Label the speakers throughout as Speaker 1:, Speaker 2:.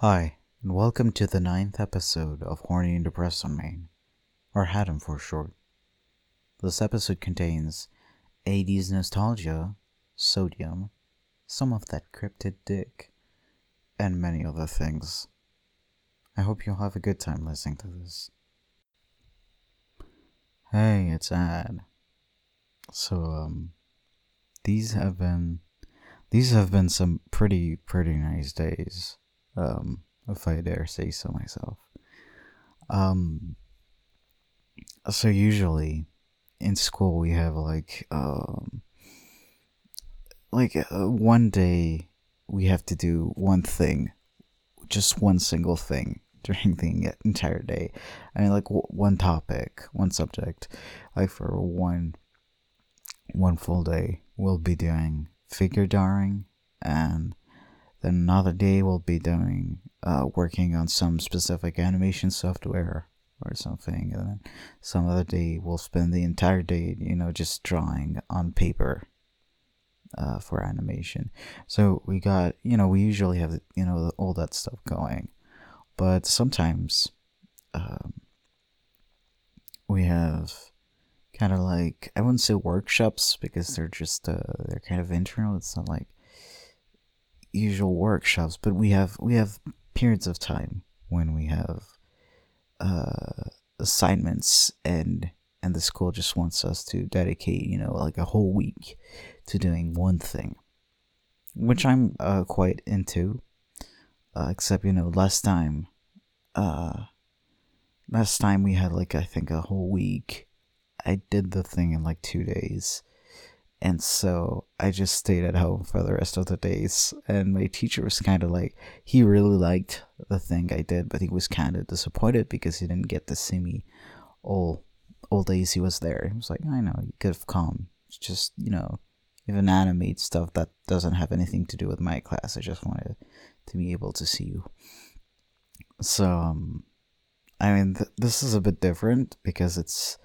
Speaker 1: Hi, and welcome to the ninth episode of Horny and Depressed on Main, or HADOM for short. This episode contains 80s nostalgia, sodium, some of that cryptid dick, and many other things. I hope you'll have a good time listening to this. Hey, it's Ad. So, um, these have been, these have been some pretty, pretty nice days um, if I dare say so myself. Um, so usually in school we have like um, like uh, one day we have to do one thing, just one single thing during the entire day. I mean, like w- one topic, one subject. Like for one one full day, we'll be doing figure drawing and another day we'll be doing uh, working on some specific animation software or something. And then some other day we'll spend the entire day, you know, just drawing on paper uh, for animation. So we got, you know, we usually have, you know, all that stuff going. But sometimes um, we have kind of like, I wouldn't say workshops because they're just, uh, they're kind of internal. It's not like usual workshops, but we have we have periods of time when we have uh, assignments and and the school just wants us to dedicate you know like a whole week to doing one thing, which I'm uh, quite into. Uh, except you know last time, uh, last time we had like I think a whole week. I did the thing in like two days and so I just stayed at home for the rest of the days. And my teacher was kind of like, he really liked the thing I did, but he was kind of disappointed because he didn't get to see me all all days he was there. He was like, I know, you could have come. It's just, you know, even animate stuff that doesn't have anything to do with my class. I just wanted to be able to see you. So, um, I mean, th- this is a bit different because it's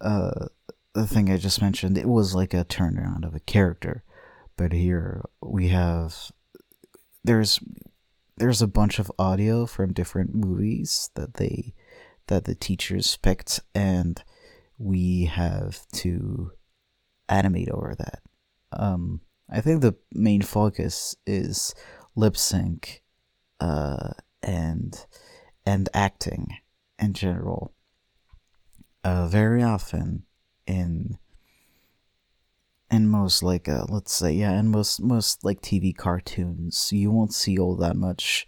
Speaker 1: uh the thing I just mentioned, it was like a turnaround of a character. But here we have there's there's a bunch of audio from different movies that they that the teachers picked and we have to animate over that. Um, I think the main focus is lip sync uh, and and acting in general. Uh, very often in in most like uh, let's say yeah in most most like tv cartoons you won't see all that much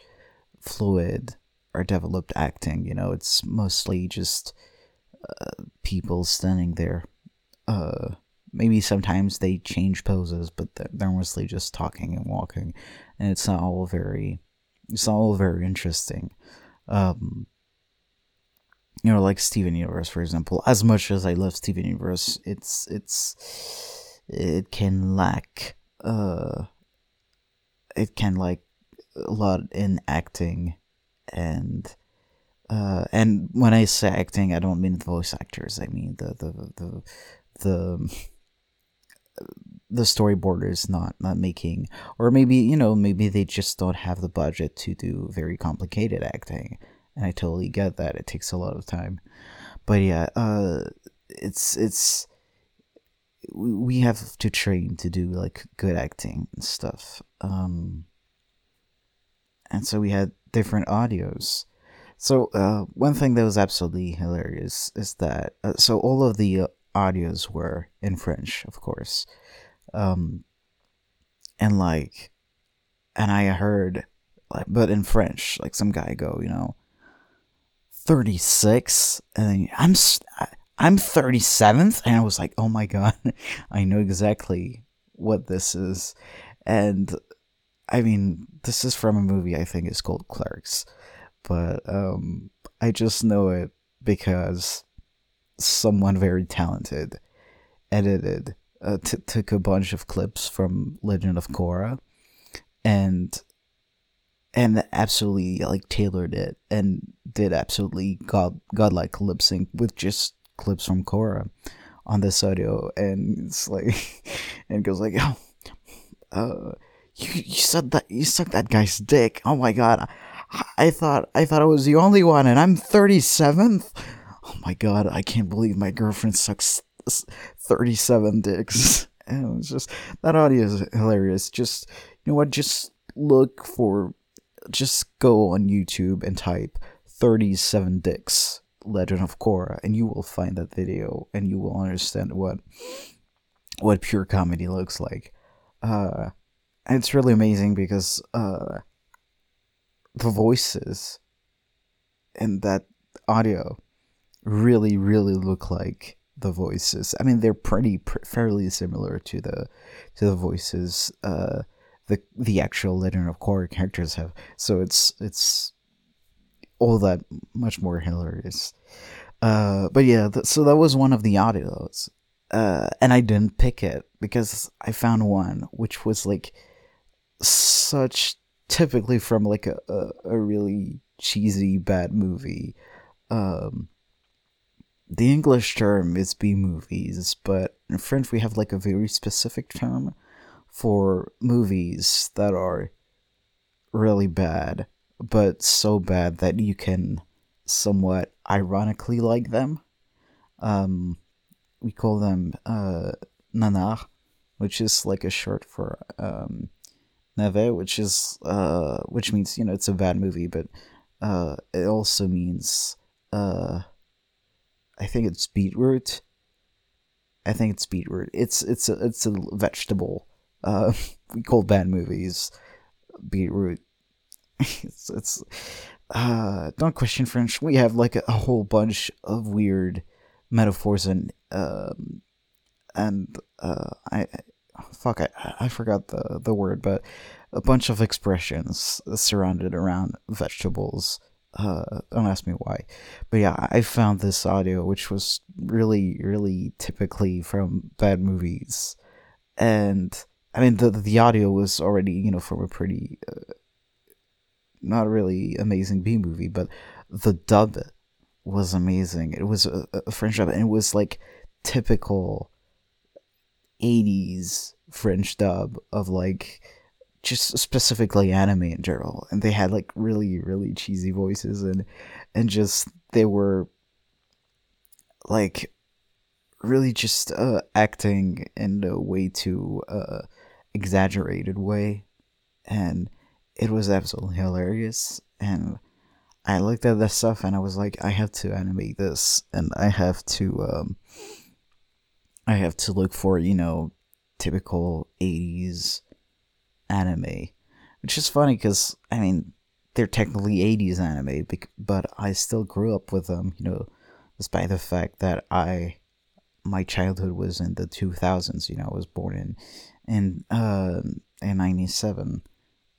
Speaker 1: fluid or developed acting you know? It's mostly just uh, people standing there uh maybe sometimes they change poses but they're mostly just talking and walking and it's not all very it's not all very interesting. Um you know, like Steven Universe, for example. As much as I love Steven Universe, it's it's it can lack uh it can like a lot in acting and uh and when I say acting I don't mean the voice actors, I mean the the the the the storyboarders not not making or maybe you know maybe they just don't have the budget to do very complicated acting and I totally get that. It takes a lot of time, but yeah, uh, it's it's we have to train to do like good acting and stuff. Um, and so we had different audios. So uh, one thing that was absolutely hilarious is that uh, so all of the uh, audios were in French, of course, um, and like, and I heard, like, but in French, like some guy go, you know, 36 and I'm I'm 37th and I was like, "Oh my god, I know exactly what this is." And I mean, this is from a movie I think is called Clerks, but um I just know it because someone very talented edited uh, t- took a bunch of clips from Legend of Korra and and absolutely like tailored it and did absolutely god godlike lip sync with just clips from Korra on this audio, and it's like, and goes like, oh, uh, you you said that you sucked that guy's dick. Oh my god, I thought I thought I was the only one, and I'm 37th. Oh my god, I can't believe my girlfriend sucks 37 dicks. And it was just that audio is hilarious. Just you know what? Just look for, just go on YouTube and type 37 dicks Legend of Korra, and you will find that video, and you will understand what what pure comedy looks like. Uh, it's really amazing because uh, the voices and that audio really, really look like the voices. I mean, they're pretty pr- fairly similar to the to the voices uh, the the actual Legend of Korra characters have. So it's it's all that much more hilarious. Uh, but yeah, th- so that was one of the audios, uh, and I didn't pick it because I found one which was like such typically from like a, a, a really cheesy bad movie. Um, the English term is B movies, but in French we have like a very specific term for movies that are really bad, but so bad that you can somewhat ironically like them. Um, we call them uh, nanar, which is like a short for um, navet, which is uh, which means you know it's a bad movie, but uh, it also means uh, I think it's beetroot. I think it's beetroot. It's it's a it's a vegetable. Uh, we call bad movies beetroot. it's it's uh, don't question French. We have like a, a whole bunch of weird metaphors and um and uh I fuck I I forgot the the word, but a bunch of expressions surrounded around vegetables uh, don't ask me why, but yeah, I found this audio which was really, really typically from bad movies, and I mean the the audio was already you know from a pretty uh, not really amazing B movie, but the dub was amazing. It was a, a French dub, and it was like typical '80s French dub of like just specifically anime in general and they had like really really cheesy voices and and just they were like really just uh, acting in a way to uh, exaggerated way and it was absolutely hilarious and i looked at this stuff and i was like i have to animate this and i have to um i have to look for you know typical 80s anime, which is funny because I mean they're technically 80s anime, but I still grew up with them, you know, despite the fact that I my childhood was in the 2000s. You know, I was born in in uh, in 97,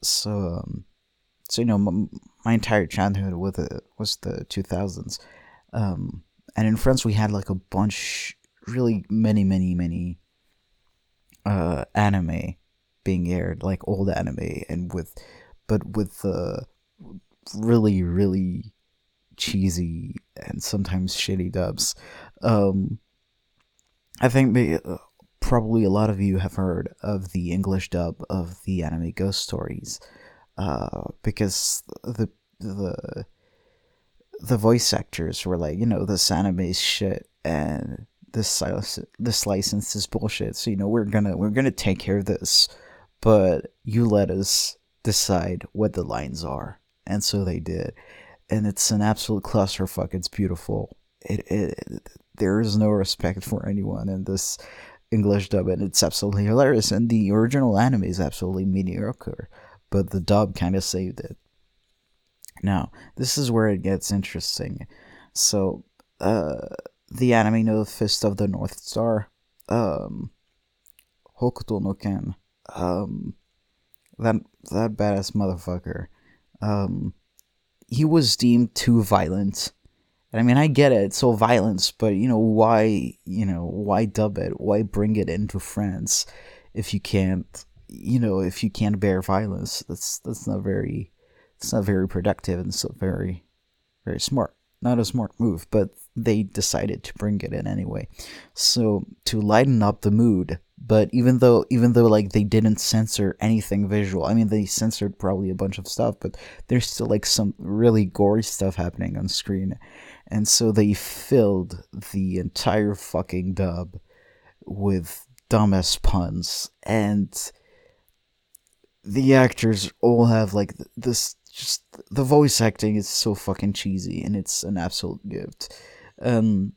Speaker 1: so um, so you know my, my entire childhood with it was the 2000s. Um, and in France we had like a bunch, really many, many, many uh, anime being aired, like old anime, and with, but with the really, really cheesy and sometimes shitty dubs. Um, I think maybe, uh, probably a lot of you have heard of the English dub of the anime Ghost Stories, uh, because the the the voice actors were like, you know, this anime shit, and this this license is bullshit. So you know, we're gonna we're gonna take care of this but you let us decide what the lines are. And so they did. And it's an absolute clusterfuck. It's beautiful. It, it, there is no respect for anyone in this English dub, and it's absolutely hilarious. And the original anime is absolutely mediocre, but the dub kind of saved it. Now, this is where it gets interesting. So, uh, the anime No Fist of the North Star, um, Hokuto no Ken, um, that that badass motherfucker, um, he was deemed too violent. And I mean, I get it, it's so violence, but you know why? You know why dub it? Why bring it into France if you can't? You know, if you can't bear violence, that's that's not very, it's not very productive and so very, very smart. not a smart move, but they decided to bring it in anyway. So to lighten up the mood, but even though even though like they didn't censor anything visual, I mean they censored probably a bunch of stuff, but there's still like some really gory stuff happening on screen. And so they filled the entire fucking dub with dumbass puns. And the actors all have like this just the voice acting is so fucking cheesy and it's an absolute gift. Um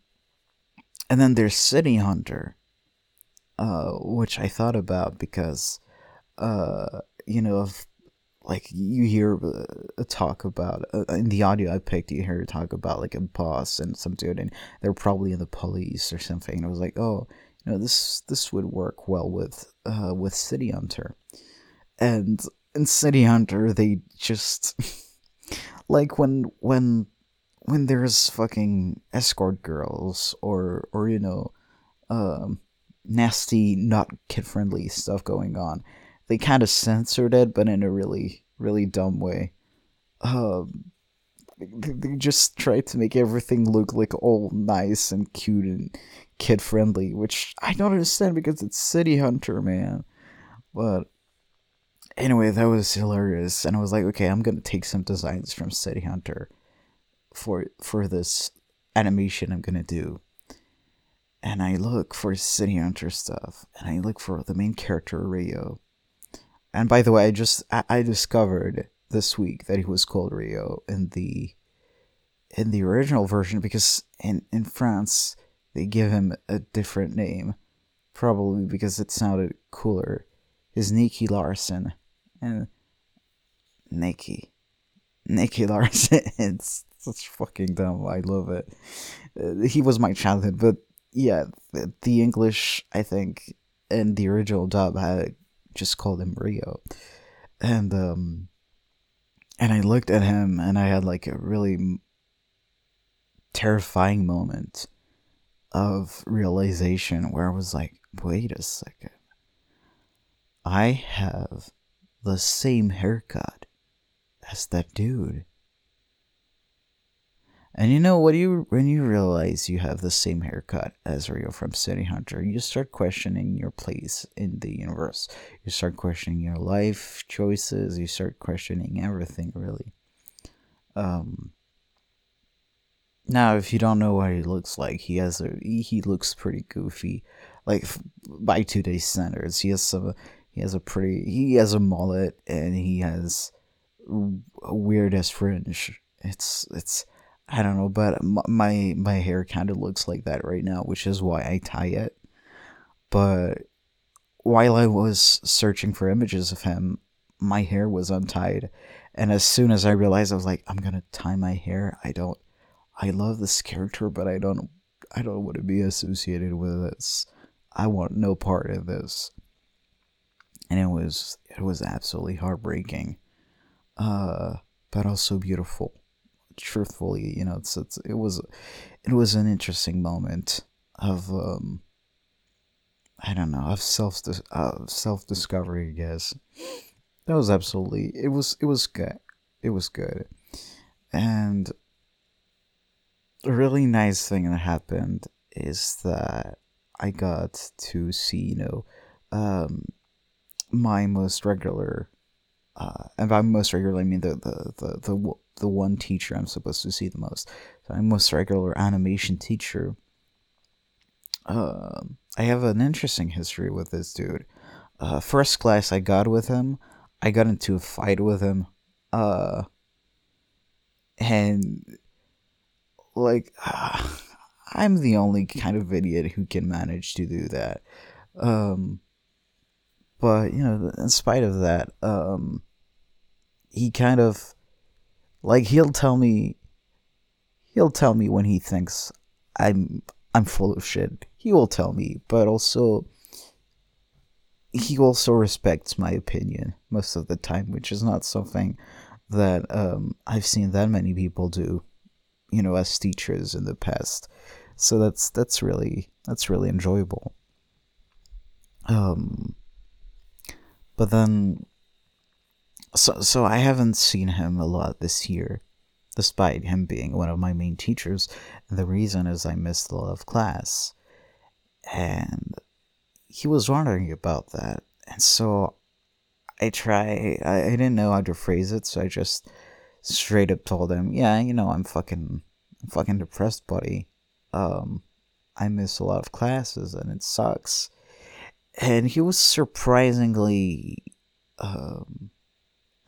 Speaker 1: and then there's city hunter uh which i thought about because uh you know of like you hear a talk about uh, in the audio I picked, you hear talk about like a boss and some dude, and they're probably in the police or something. And I was like, oh, you know, this this would work well with uh, with City Hunter, and in City Hunter they just like when when when there's fucking escort girls or or you know um nasty not kid friendly stuff going on they kind of censored it but in a really really dumb way um they, they just tried to make everything look like all nice and cute and kid friendly which i don't understand because it's city hunter man but anyway, that was hilarious, and I was like, okay, I'm gonna take some designs from City Hunter for for this animation I'm gonna do. And I look for City Hunter stuff, and I look for the main character Ryo. And by the way, I just I, I discovered this week that he was called Ryo in the in the original version because in in France they give him a different name, probably because it sounded cooler. Is Nicky Larson and Nikki. Nicky Larson. it's such fucking dumb. I love it. Uh, he was my childhood, but yeah, the, the English, I think, in the original dub had just called him Ryo. And, um, and I looked at him and I had like a really terrifying moment of realization where I was like, wait a second. I have the same haircut as that dude. And you know what you when you realize you have the same haircut as Ryo from City Hunter, you start questioning your place in the universe. You start questioning your life choices. You start questioning everything really. Um. Now, if you don't know what he looks like, he has a he looks pretty goofy, like by today's standards. He has some he has a pretty. He has a mullet and he has a weird ass fringe. It's it's. I don't know, but my my hair kind of looks like that right now, which is why I tie it. But while I was searching for images of him, my hair was untied, and as soon as I realized, I was like, I'm gonna tie my hair. I don't. I love this character, but I don't. I don't want to be associated with this. I want no part of this and it was it was absolutely heartbreaking, uh, but also beautiful. Truthfully, you know, it's, it's it was it was an interesting moment of um, I don't know of self uh, self discovery. I guess that was absolutely it was it was good. It was good, and a really nice thing that happened is that I got to see you know um, my most regular, uh, and by most regular I mean the, the the the the one teacher I'm supposed to see the most. So my most regular animation teacher. Uh, I have an interesting history with this dude. Uh, first class I got with him, I got into a fight with him. Uh, and like I'm the only kind of idiot who can manage to do that. Um, but you know, in spite of that, um, he kind of like he'll tell me he'll tell me when he thinks I'm I'm full of shit. He will tell me, but also he also respects my opinion most of the time, which is not something that um, I've seen that many people do, you know, as teachers in the past. So that's that's really that's really enjoyable. Um, but then, so so I haven't seen him a lot this year, despite him being one of my main teachers. The reason is I missed a lot of class. And he was wondering about that. And so I try, I, I didn't know how to phrase it, so I just straight up told him, yeah, you know, I'm fucking, I'm fucking depressed, buddy. Um, I miss a lot of classes and it sucks. And he was surprisingly um,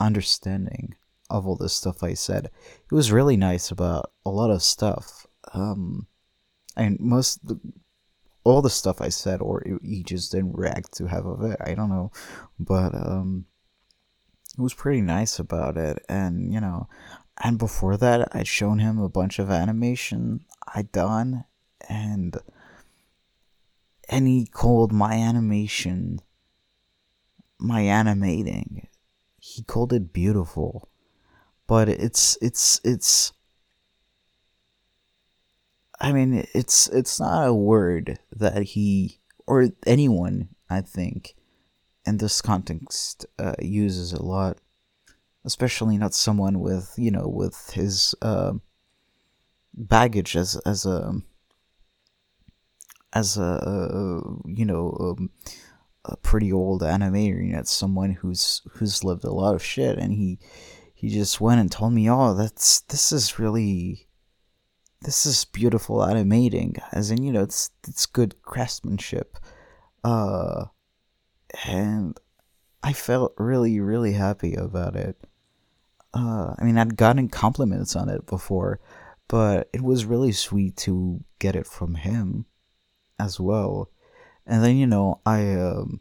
Speaker 1: understanding of all the stuff I said. He was really nice about a lot of stuff. Um, and most, the, all the stuff I said, or he just didn't react to half of it. I don't know, but um, he was pretty nice about it. And you know, and before that, I'd shown him a bunch of animation I'd done, and and he called my animation my animating he called it beautiful. But it's it's it's I mean it's it's not a word that he or anyone I think in this context uh, uses a lot especially not someone with you know with his uh, baggage as as a as a you know um, a pretty old animator. You know, it's someone who's who's lived a lot of shit, and he he just went and told me, "Oh, that's this is really." This is beautiful animating, as in you know it's it's good craftsmanship, uh, and I felt really really happy about it. Uh, I mean, I'd gotten compliments on it before, but it was really sweet to get it from him as well. And then you know I um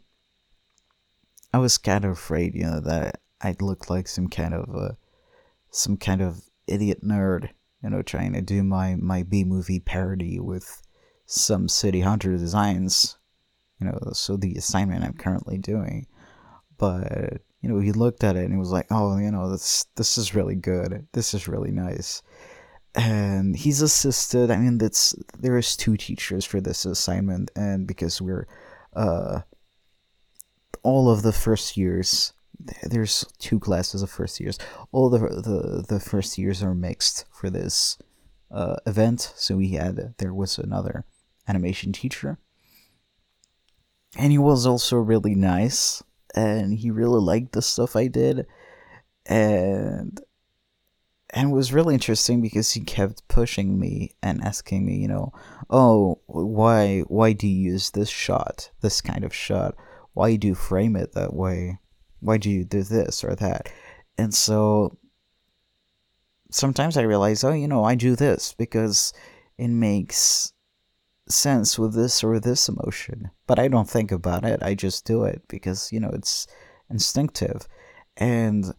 Speaker 1: I was kind of afraid you know that I'd look like some kind of uh, some kind of idiot nerd you know trying to do my my B movie parody with some City Hunter designs you know so the assignment I'm currently doing. But you know he looked at it and he was like oh you know this this is really good. This is really nice and he's assisted. I mean, that's there is two teachers for this assignment, and because we're uh, all of the first years, there's two classes of first years. All the the the first years are mixed for this uh, event. So we had there was another animation teacher, and he was also really nice, and he really liked the stuff I did, and and it was really interesting because he kept pushing me and asking me, you know, oh, why why do you use this shot, this kind of shot? Why do you frame it that way? Why do you do this or that? And so sometimes I realize, oh, you know, I do this because it makes sense with this or this emotion. But I don't think about it. I just do it because, you know, it's instinctive. And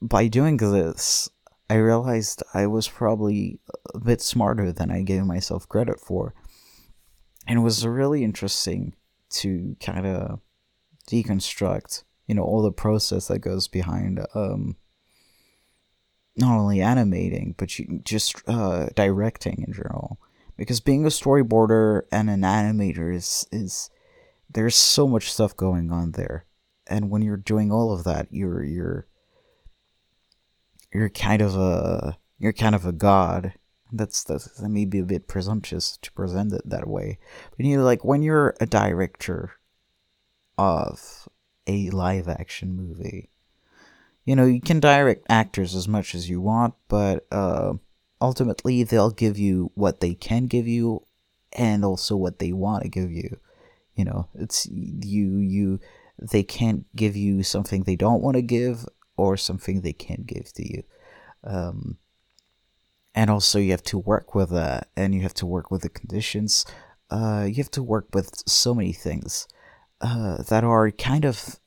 Speaker 1: by doing this, I realized I was probably a bit smarter than I gave myself credit for. And it was really interesting to kind of deconstruct, you know, all the process that goes behind um, not only animating, but just uh, directing in general. Because being a storyboarder and an animator is, is there's so much stuff going on there. And when you're doing all of that, you're you're you're kind of a you're kind of a god. That's, that's that may be a bit presumptuous to present it that way, but you know, like when you're a director of a live action movie, you know you can direct actors as much as you want, but uh, ultimately they'll give you what they can give you, and also what they want to give you. You know, it's you you they can't give you something they don't want to give or something they can't give to you. Um, and also, you have to work with that, and you have to work with the conditions. Uh, you have to work with so many things uh, that are kind of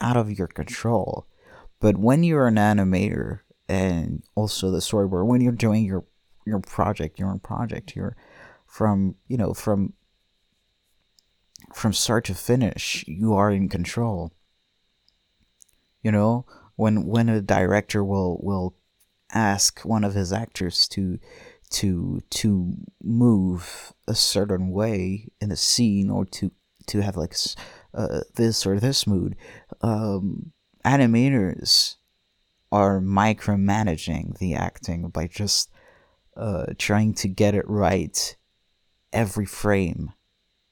Speaker 1: out of your control. But when you're an animator and also the storyboard, when you're doing your your project, your own project, you're from you know from from start to finish, you are in control. You know, when when a director will will ask one of his actors to to to move a certain way in a scene or to to have like uh, this or this mood um, animators are micromanaging the acting by just uh, trying to get it right every frame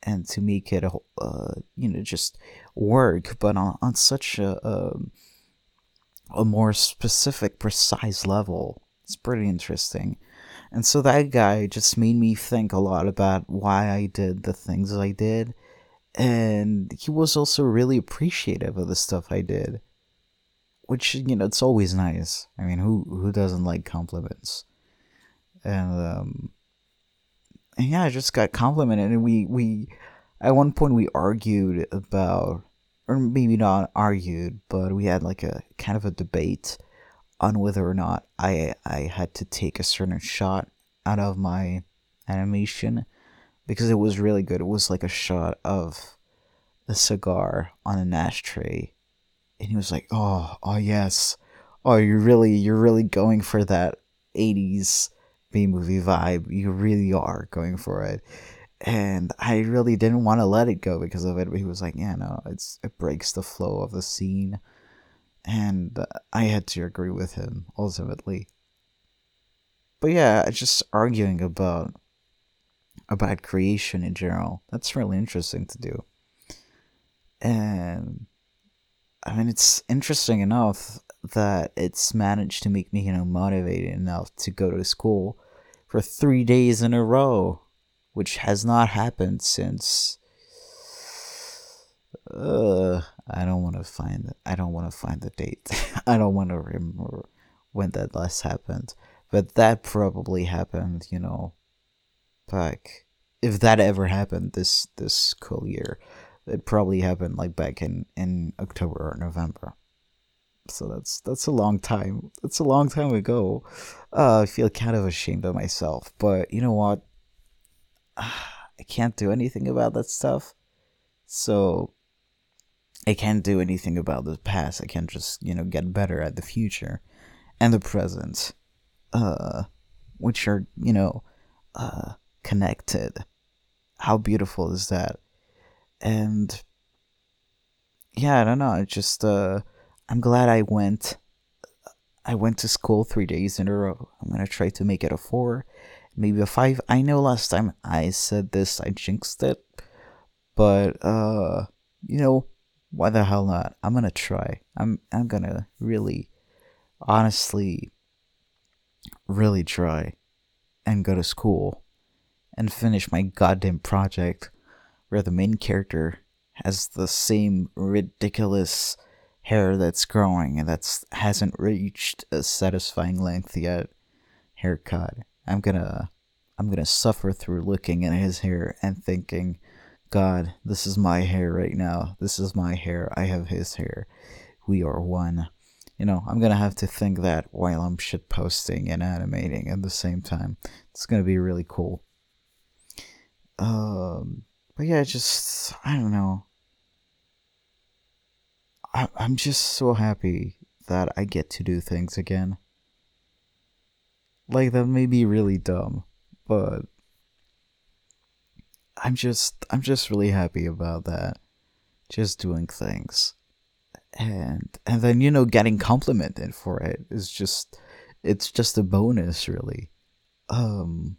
Speaker 1: and to make it uh, you know just work but on, on such a, a a more specific precise level. It's pretty interesting. And so that guy just made me think a lot about why I did the things I did. And he was also really appreciative of the stuff I did which you know it's always nice. I mean who who doesn't like compliments? And um and yeah, I just got complimented, and we we at one point we argued about, or maybe not argued, but we had like a kind of a debate on whether or not I I had to take a certain shot out of my animation because it was really good. It was like a shot of a cigar on an ashtray, and he was like, "Oh, oh yes, oh you're really you're really going for that '80s B movie vibe. You really are going for it. And I really didn't want to let it go because of it. He was like, "Yeah, no, it's it breaks the flow of the scene," and uh, I had to agree with him ultimately. But yeah, just arguing about about creation in general. That's really interesting to do. And I mean, it's interesting enough that it's managed to make me, you know, motivated enough to go to school for three days in a row, which has not happened since. Uh, I don't want to find. I don't want to find the date. I don't want to remember when that last happened. But that probably happened, you know, back if that ever happened this this school year, it probably happened like back in in October or November so that's that's a long time. That's a long time ago. Uh, I feel kind of ashamed of myself, but you know what? I can't do anything about that stuff. So I can't do anything about the past. I can't just, you know, get better at the future and the present. Uh which are, you know, uh connected. How beautiful is that? And yeah, I don't know. It's just uh I'm glad I went. I went to school three days in a row. I'm gonna try to make it a four, maybe a five. I know last time I said this, I jinxed it, but uh, you know, why the hell not? I'm gonna try. I'm I'm gonna really, honestly, really try, and go to school, and finish my goddamn project, where the main character has the same ridiculous hair that's growing and that's hasn't reached a satisfying length yet haircut. I'm gonna I'm gonna suffer through looking at his hair and thinking, God, this is my hair right now. This is my hair. I have his hair. We are one. You know, I'm gonna have to think that while I'm shit posting and animating at the same time. It's gonna be really cool. Um, but yeah, just I don't know. I, I'm just so happy that I get to do things again. Like that may be really dumb, but I'm just I'm just really happy about that. Just doing things. And and then you know getting complimented for it is just it's just a bonus really. Um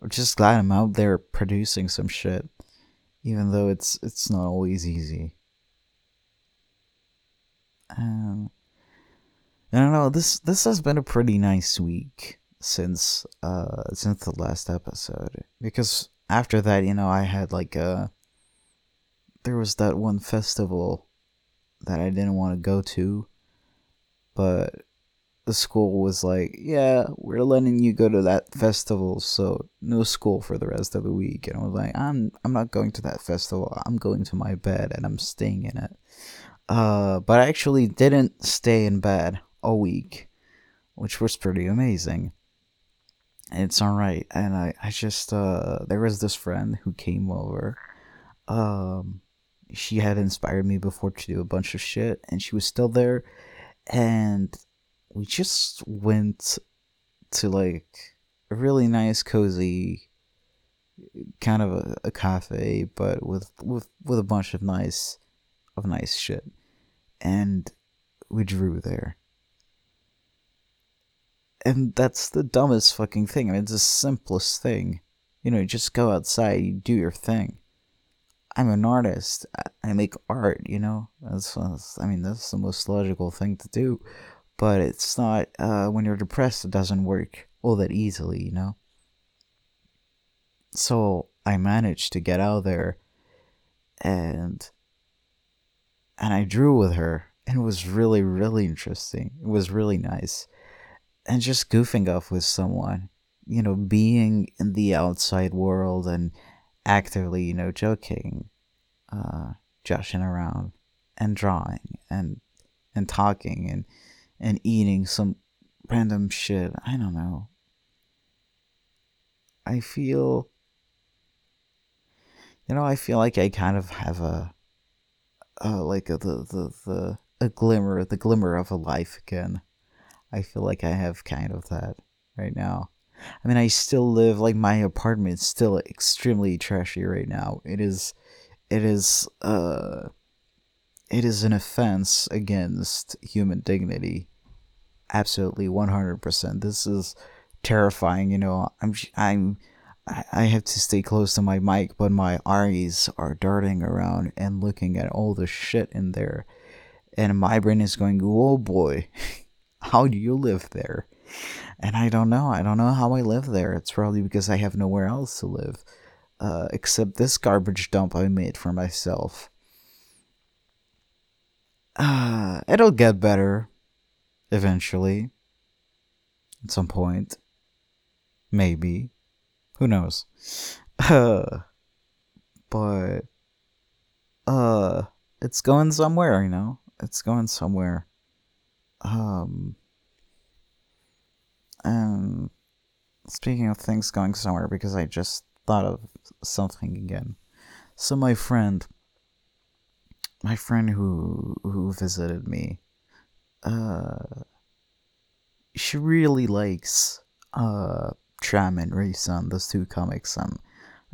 Speaker 1: I'm just glad I'm out there producing some shit even though it's it's not always easy. Um, I don't know. This this has been a pretty nice week since uh since the last episode because after that, you know, I had like a there was that one festival that I didn't want to go to, but the school was like, "Yeah, we're letting you go to that festival, so no school for the rest of the week." And I was like, "I'm I'm not going to that festival. I'm going to my bed and I'm staying in it." Uh, but I actually didn't stay in bed a week, which was pretty amazing. it's alright. And I, I just, uh, there was this friend who came over. Um, she had inspired me before to do a bunch of shit, and she was still there. And we just went to like a really nice, cozy kind of a, a cafe, but with with with a bunch of nice of nice shit. And we drew there. And that's the dumbest fucking thing. I mean, it's the simplest thing. You know, just go outside, you do your thing. I'm an artist. I, make art. You know, that's, that's, I mean, that's the most logical thing to do. But it's not. Uh, when you're depressed, it doesn't work all that easily. You know. So I managed to get out there, and and I drew with her, and it was really, really interesting. It was really nice and just goofing off with someone, you know, being in the outside world and actively, you know, joking, uh, joshing around and drawing and and talking and and eating some random shit. I don't know. I feel you know, I feel like I kind of have a uh, like a, the the the a glimmer, the glimmer of a life again. I feel like I have kind of that right now. I mean, I still live like my apartment is still extremely trashy right now. It is, it is, uh, it is an offense against human dignity. Absolutely, one hundred percent. This is terrifying. You know, I'm, I'm, I have to stay close to my mic, but my eyes are darting around and looking at all the shit in there, and my brain is going, "Oh boy." how do you live there? And I don't know. I don't know how I live there. It's probably because I have nowhere else to live, uh, except this garbage dump I made for myself. Uh, it'll get better eventually. At some point. Maybe. Who knows? Uh, but, uh, it's going somewhere, you know? It's going somewhere um, and speaking of things going somewhere, because I just thought of something again. So my friend, my friend who who visited me, uh, she really likes uh Tram and Reason, those two comics I'm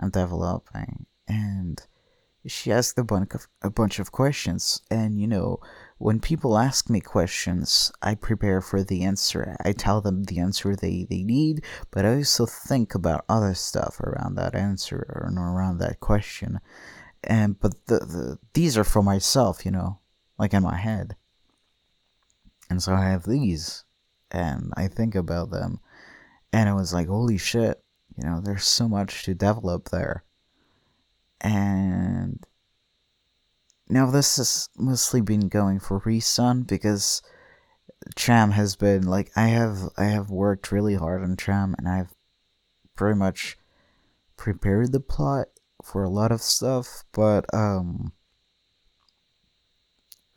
Speaker 1: I'm developing, and she asked a bunch of a bunch of questions, and you know when people ask me questions, I prepare for the answer. I tell them the answer they, they need, but I also think about other stuff around that answer or around that question. And but the, the these are for myself, you know, like in my head. And so I have these and I think about them and it was like holy shit, you know, there's so much to develop there. And now this has mostly been going for Resun because Tram has been like I have I have worked really hard on Tram and I've pretty much prepared the plot for a lot of stuff, but um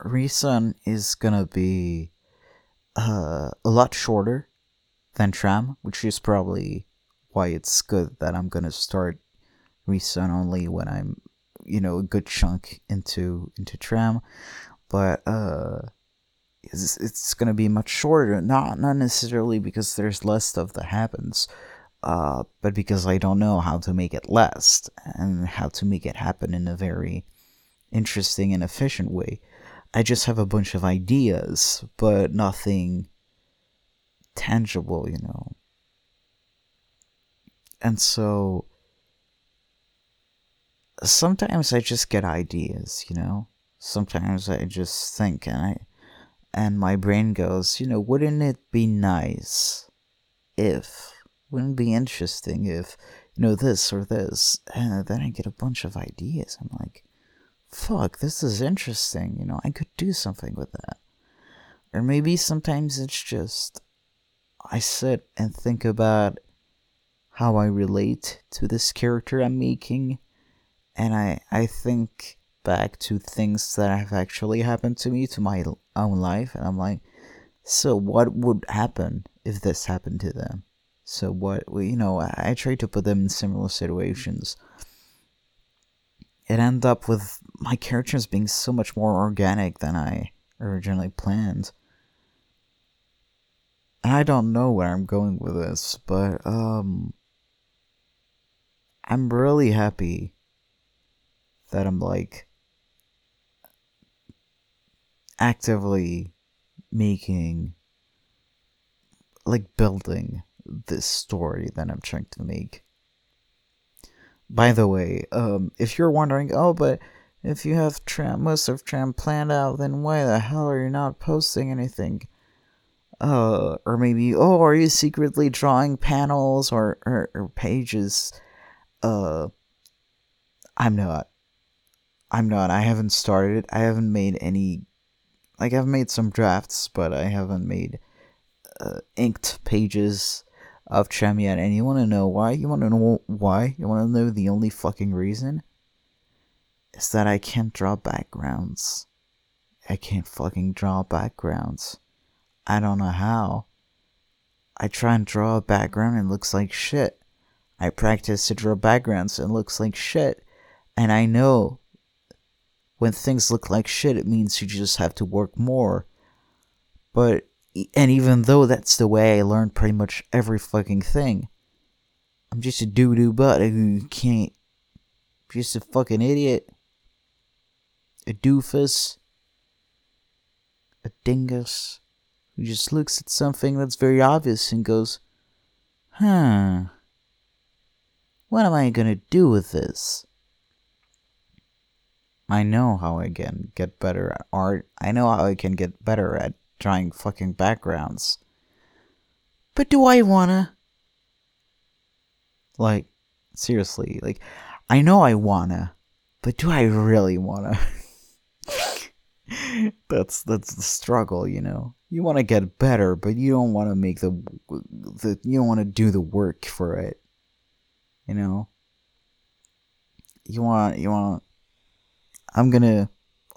Speaker 1: Resun is gonna be uh, a lot shorter than Tram, which is probably why it's good that I'm gonna start Resun only when I'm you know a good chunk into into tram but uh it's, it's gonna be much shorter not not necessarily because there's less stuff that happens uh but because i don't know how to make it last and how to make it happen in a very interesting and efficient way. I just have a bunch of ideas but nothing tangible you know. And so sometimes I just get ideas, you know. Sometimes I just think and I and my brain goes, you know, wouldn't it be nice if wouldn't it be interesting if you know this or this and then I get a bunch of ideas. I'm like, fuck, this is interesting, you know, I could do something with that. Or maybe sometimes it's just I sit and think about how I relate to this character I'm making and I I think back to things that have actually happened to me to my own life and I'm like so what would happen if this happened to them? So what you know I, try to put them in similar situations. It ended up with my characters being so much more organic than I originally planned. And I don't know where I'm going with this but um I'm really happy that I'm like actively making like building this story that I'm trying to make. By the way, um, if you're wondering, oh, but if you have tram most of tram planned out, then why the hell are you not posting anything? Uh, or maybe, oh, are you secretly drawing panels or, or, or pages? Uh, I'm not. I'm not. I haven't started. I haven't made any. Like, I've made some drafts, but I haven't made uh, inked pages of Tram yet. And you want to know why? You want to know why? You want to know the only fucking reason? Is that I can't draw backgrounds. I can't fucking draw backgrounds. I don't know how. I try and draw a background and it looks like shit. I practice to draw backgrounds and it looks like shit. And I know when things look like shit, it means you just have to work more. But, and even though that's the way I learned pretty much every fucking thing, I'm just a doo doo butt who can't. Just a fucking idiot. A doofus. A dingus. Who just looks at something that's very obvious and goes, huh. What am I gonna do with this? I know how I can get better at art. I know how I can get better at drawing fucking backgrounds. But do I wanna? Like, seriously, like, I know I wanna, but do I really wanna? that's that's the struggle, you know. You want to get better, but you don't want to make the the you don't want to do the work for it. You know. You want you want I'm gonna,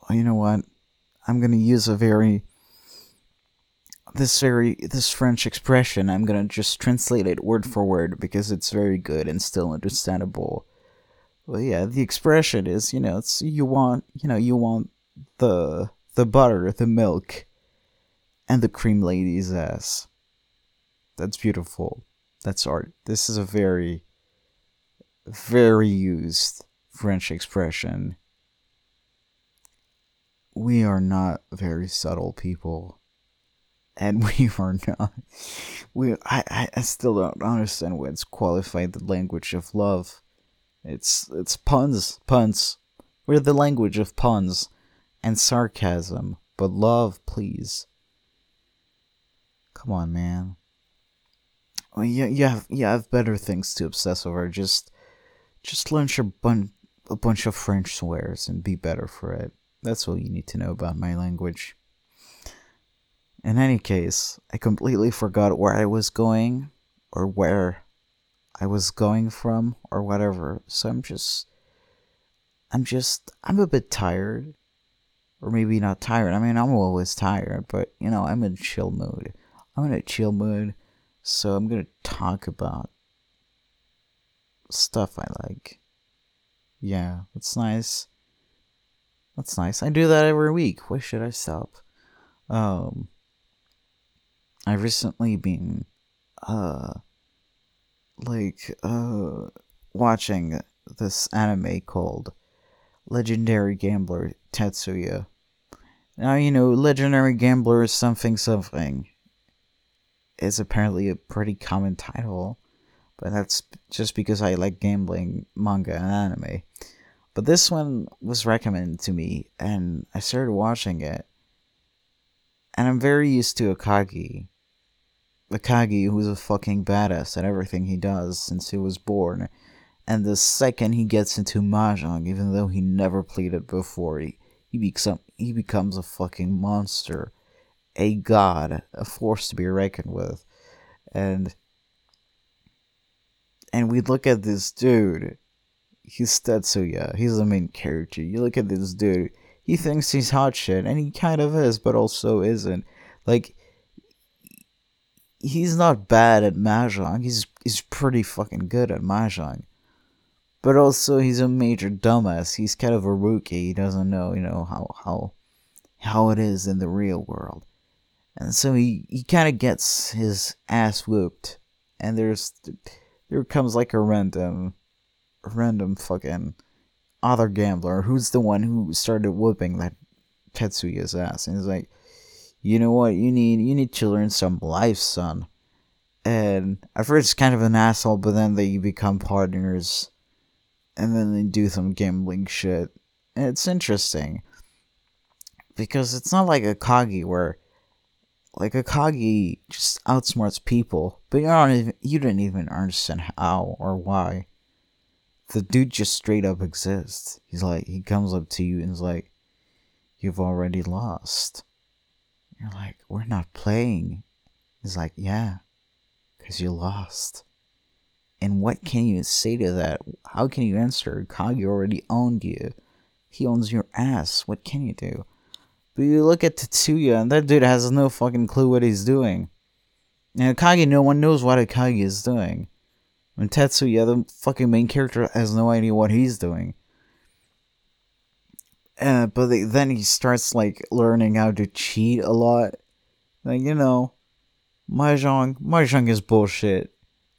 Speaker 1: oh, you know what? I'm gonna use a very, this very, this French expression. I'm gonna just translate it word for word because it's very good and still understandable. Well, yeah, the expression is, you know, it's you want, you know, you want the the butter, the milk, and the cream lady's ass. That's beautiful. That's art. This is a very, very used French expression we are not very subtle people. And we are not. We I, I still don't understand what's qualified the language of love. It's it's puns puns. We're the language of puns and sarcasm. But love please. Come on man. Well, you, you have you have better things to obsess over. Just just learn your bun- a bunch of french swears and be better for it that's all you need to know about my language. In any case, I completely forgot where I was going, or where I was going from, or whatever. So I'm just. I'm just. I'm a bit tired. Or maybe not tired. I mean, I'm always tired, but, you know, I'm in chill mood. I'm in a chill mood, so I'm gonna talk about stuff I like. Yeah, it's nice. That's nice. I do that every week. Why should I stop? Um, I've recently been, uh, like, uh, watching this anime called Legendary Gambler Tetsuya. Now, you know, Legendary Gambler is something something. Is apparently a pretty common title, but that's just because I like gambling manga and anime. But this one was recommended to me, and I started watching it. And I'm very used to Akagi. Akagi, who's a fucking badass at everything he does since he was born. And the second he gets into Mahjong, even though he never played it before, he, he, become, he becomes a fucking monster. A god, a force to be reckoned with. And and we look at this dude he's Tetsuya. He's the main character. You look at this dude. He thinks he's hot shit, and he kind of is, but also isn't. Like, he's not bad at mahjong. He's he's pretty fucking good at mahjong. But also, he's a major dumbass. He's kind of a rookie. He doesn't know, you know, how how how it is in the real world, and so he he kind of gets his ass whooped. And there's there comes like a random random fucking other gambler who's the one who started whooping that Tetsuya's ass. And he's like, you know what, you need you need to learn some life, son. and at first it's kind of an asshole, but then they become partners, and then they do some gambling shit. And it's interesting because it's not like Akagi where like a Akagi just outsmarts people, but you don't even, you didn't even understand how or why. The dude just straight up exists. He's like he comes up to you and is like, "You've already lost." You're like, "We're not playing." He's like, "Yeah, because you lost." And what can you say to that? How can you answer? Kagi already owned you. He owns your ass. What can you do? But you look at Tetsuya, and that dude has no fucking clue what he's doing. And Akagi, no one knows what Akagi is doing. And Tetsuya, the fucking main character, has no idea what he's doing. Uh, but they, then he starts like learning how to cheat a lot. Like you know, mahjong, mahjong is bullshit.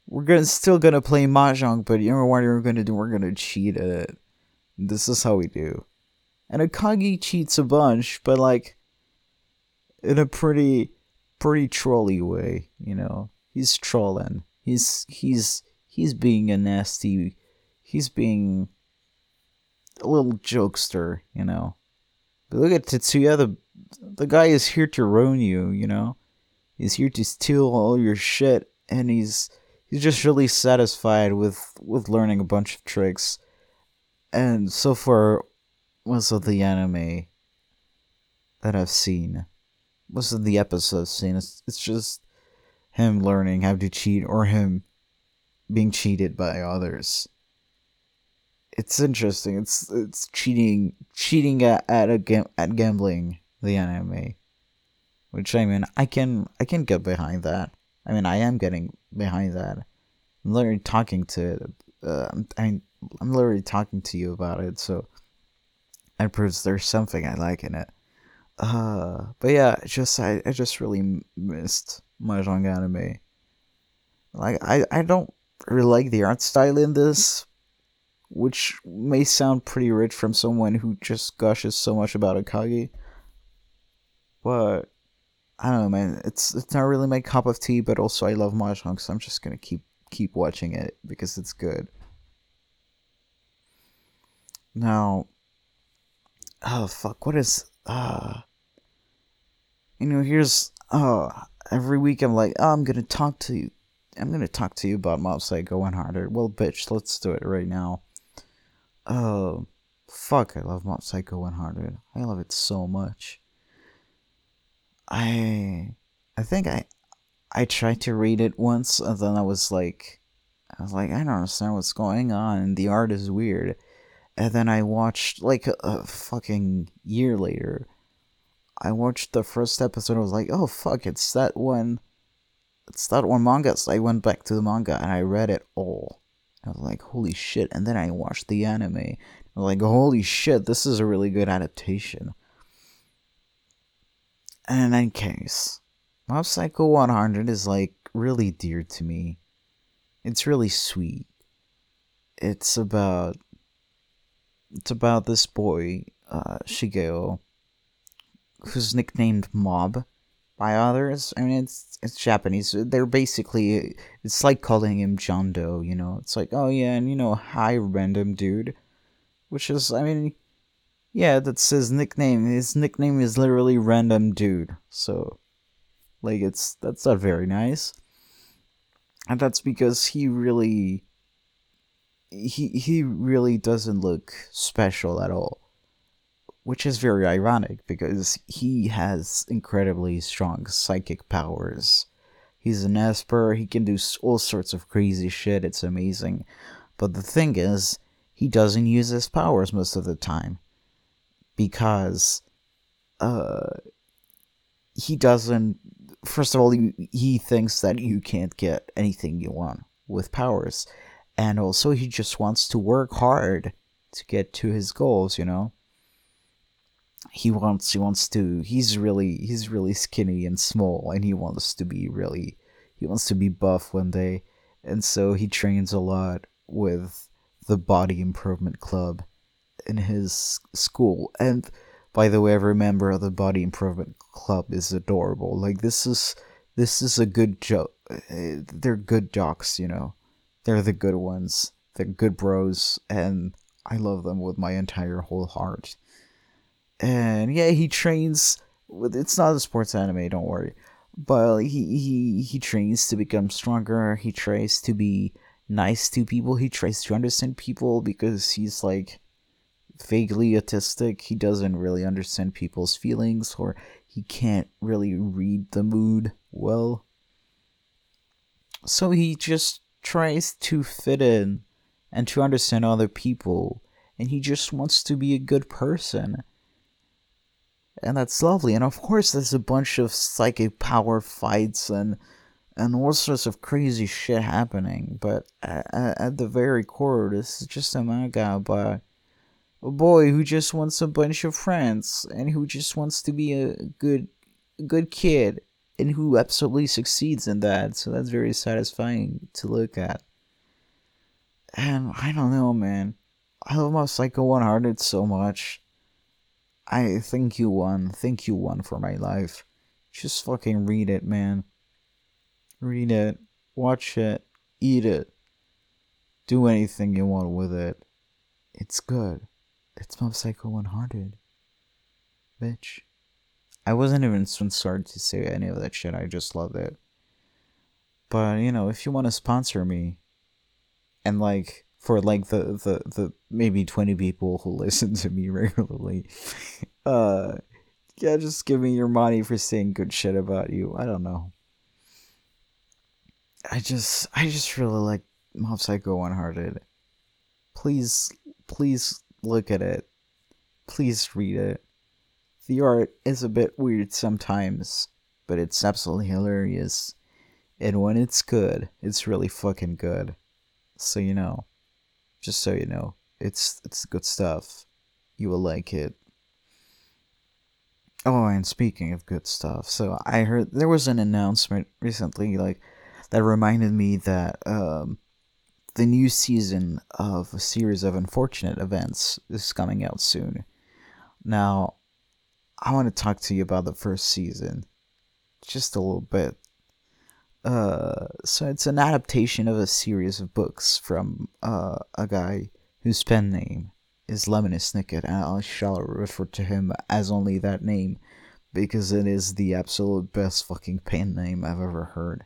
Speaker 1: We're gonna still gonna play mahjong, but you know what we're gonna do? We're gonna cheat at it. This is how we do. And Akagi cheats a bunch, but like in a pretty pretty trolly way, you know. He's trolling. He's he's he's being a nasty he's being a little jokester, you know. But look at Tetsuya, the the guy is here to ruin you, you know. He's here to steal all your shit and he's he's just really satisfied with with learning a bunch of tricks. And so far most of the anime that I've seen, most of the episodes seen, it's, it's just him learning how to cheat or him being cheated by others. It's interesting. It's it's cheating cheating at at a gam- at gambling the anime, which I mean I can I can get behind that. I mean I am getting behind that. I'm literally talking to uh, I mean I'm literally talking to you about it. So and proves there's something I like in it. Uh, but yeah, just I, I just really missed mahjong anime. Like I I don't really like the art style in this, which may sound pretty rich from someone who just gushes so much about Akagi. But I don't know, man. It's it's not really my cup of tea, but also I love mahjong, so I'm just gonna keep keep watching it because it's good. Now, oh fuck, what is uh you know, here's uh every week I'm like, oh, I'm gonna talk to you. I'm gonna talk to you about Mob Psycho 100. Well, bitch, let's do it right now. Oh, fuck, I love Mob Psycho 100. I love it so much. I, I think I, I tried to read it once, and then I was like, I was like, I don't understand what's going on, the art is weird and then I watched like a, a, fucking year later. I watched the first episode. I was like, "Oh fuck! It's that one. It's that one manga." So I went back to the manga and I read it all. I was like, "Holy shit!" And then I watched the anime. I was like, "Holy shit! This is a really good adaptation." And in any case, Mob Psycho 100 is like really dear to me. It's really sweet. It's about it's about this boy, uh, Shigeo, who's nicknamed Mob by others. I mean, it's it's Japanese. They're basically it's like calling him John Doe. You know, it's like oh yeah, and you know, hi random dude, which is I mean, yeah, that's his nickname. His nickname is literally random dude. So, like, it's that's not very nice. And that's because he really he he really doesn't look special at all which is very ironic because he has incredibly strong psychic powers. He's an esper he can do all sorts of crazy shit. It's amazing. But the thing is he doesn't use his powers most of the time because uh he doesn't first of all he, he thinks that you can't get anything you want with powers. And also he just wants to work hard to get to his goals you know he wants he wants to he's really he's really skinny and small and he wants to be really he wants to be buff one day and so he trains a lot with the body improvement club in his school and by the way every member of the body improvement club is adorable like this is this is a good joke. Eh, they're good jocks, you know. They're the good ones. They're good bros, and I love them with my entire whole heart. And yeah, he trains. With it's not a sports anime, don't worry. But he he he trains to become stronger. He tries to be nice to people. He tries to understand people because he's like vaguely autistic. He doesn't really understand people's feelings or he can't really read the mood well. So he just tries to fit in and to understand other people and he just wants to be a good person. And that's lovely. And of course there's a bunch of psychic power fights and and all sorts of crazy shit happening. But at, at the very core, this is just a manga about a boy who just wants a bunch of friends and who just wants to be a good, good kid and who absolutely succeeds in that. So that's very satisfying to look at. And I don't know, man. I love Mob Psycho 100 so much. I think you ONE. Thank you ONE for my life. Just fucking read it, man read it, watch it, eat it, do anything you want with it. It's good. It's Mob Psycho 100. Bitch. I wasn't even sorry to say any of that shit. I just love it. But, you know, if you want to sponsor me, and like, for like the, the, the maybe 20 people who listen to me regularly, uh, yeah, just give me your money for saying good shit about you. I don't know. I just I just really like Mob Psycho 100. Please please look at it. Please read it. The art is a bit weird sometimes, but it's absolutely hilarious. And when it's good, it's really fucking good. So you know, just so you know, it's it's good stuff. You will like it. Oh, and speaking of good stuff, so I heard there was an announcement recently, like that reminded me that um, the new season of a series of unfortunate events is coming out soon. Now, I want to talk to you about the first season just a little bit. Uh, so it's an adaptation of a series of books from uh, a guy whose pen name is Lemony Snicket, and I shall refer to him as only that name because it is the absolute best fucking pen name I've ever heard.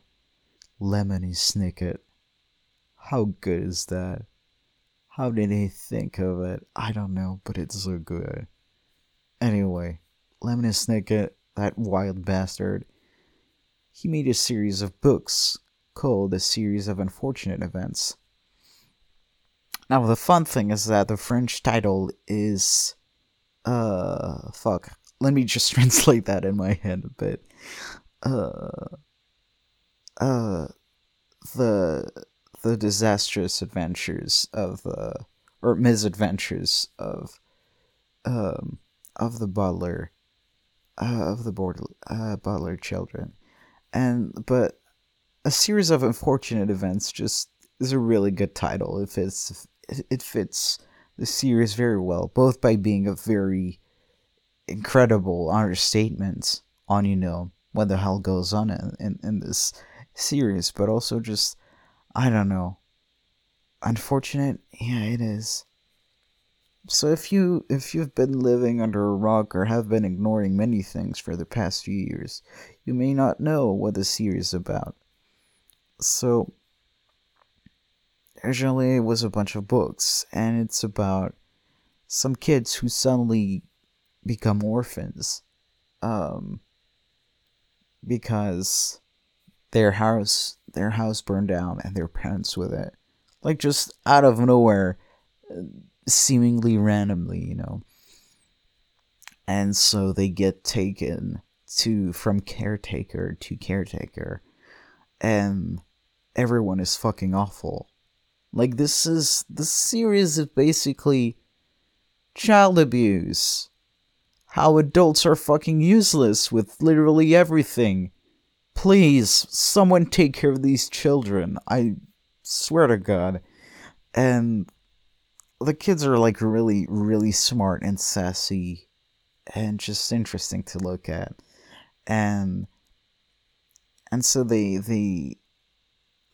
Speaker 1: Lemony Snicket. How good is that? How did he think of it? I don't know, but it's so good. Anyway, Lemony Snicket, that wild bastard, he made a series of books called A Series of Unfortunate Events. Now, the fun thing is that the French title is. Uh. Fuck. Let me just translate that in my head a bit. Uh uh, the the disastrous adventures of the or misadventures of um of the Baudelaire uh, of the border, uh, Baudelaire children and but a series of unfortunate events just is a really good title it fits it fits the series very well both by being a very incredible understatement on you know what the hell goes on in, in, in this series, but also just, I don't know. Unfortunate? Yeah, it is. So if you if you've been living under a rock or have been ignoring many things for the past few years, you may not know what the series is about. So originally it was a bunch of books and it's about some kids who suddenly become orphans um because their house their house burned down and their parents with it like just out of nowhere seemingly randomly you know. And so they get taken to from caretaker to caretaker. And everyone is fucking awful. Like this is the series is basically child abuse. How adults are fucking useless with literally everything. Please, someone take care of these children. I swear to God. And the kids are like really, really smart and sassy and just interesting to look at. And and so they they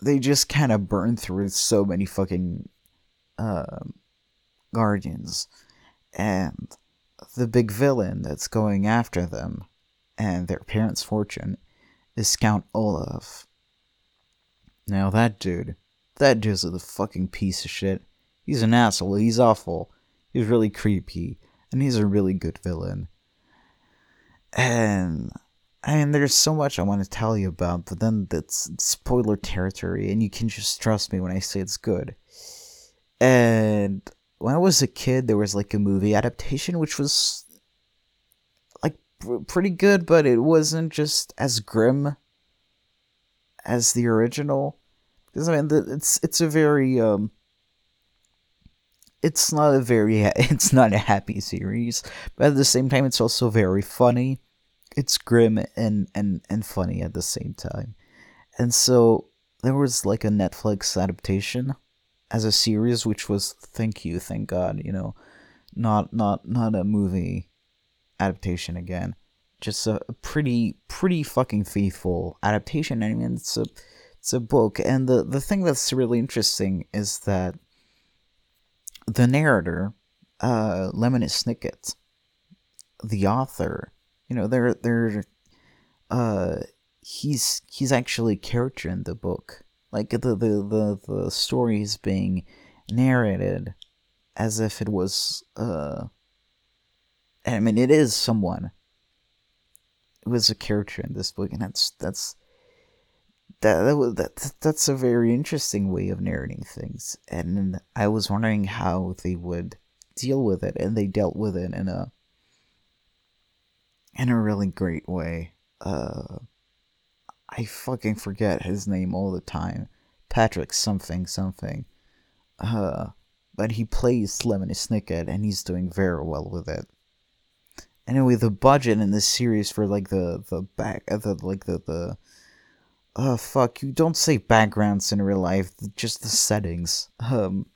Speaker 1: they just kind of burn through so many fucking um, guardians, and the big villain that's going after them and their parents' fortune is Count Olaf. Now that dude, that dude's a fucking piece of shit. He's an asshole. He's awful. He's really creepy, and he's a really good villain. And and there's so much I want to tell you about, but then that's spoiler territory, and you can just trust me when I say it's good. And when I was a kid, there was like a movie adaptation which was like pretty good, but it wasn't just as grim as the original. Because I mean, it's it's a very um, it's not a very it's not a happy series, but at the same time, it's also very funny. It's grim and and and funny at the same time, and so there was like a Netflix adaptation as a series, which was thank you, thank God, you know, not not not a movie adaptation again just a pretty pretty fucking faithful adaptation. I mean, it's a it's a book, and the the thing that's really interesting is that the narrator, uh, Lemony Snicket, the author, you know, they're they're uh, he's he's actually a character in the book. Like the the the, the story is being narrated as if it was uh I mean it is someone was a character in this book, and that's that's that that, that that's a very interesting way of narrating things. And I was wondering how they would deal with it, and they dealt with it in a in a really great way. Uh, I fucking forget his name all the time. Patrick something something. Uh, but he plays Lemony Snicket, and he's doing very well with it anyway, the budget in this series for like the the back uh, the like the the oh fuck you don't say backgrounds in real life just the settings um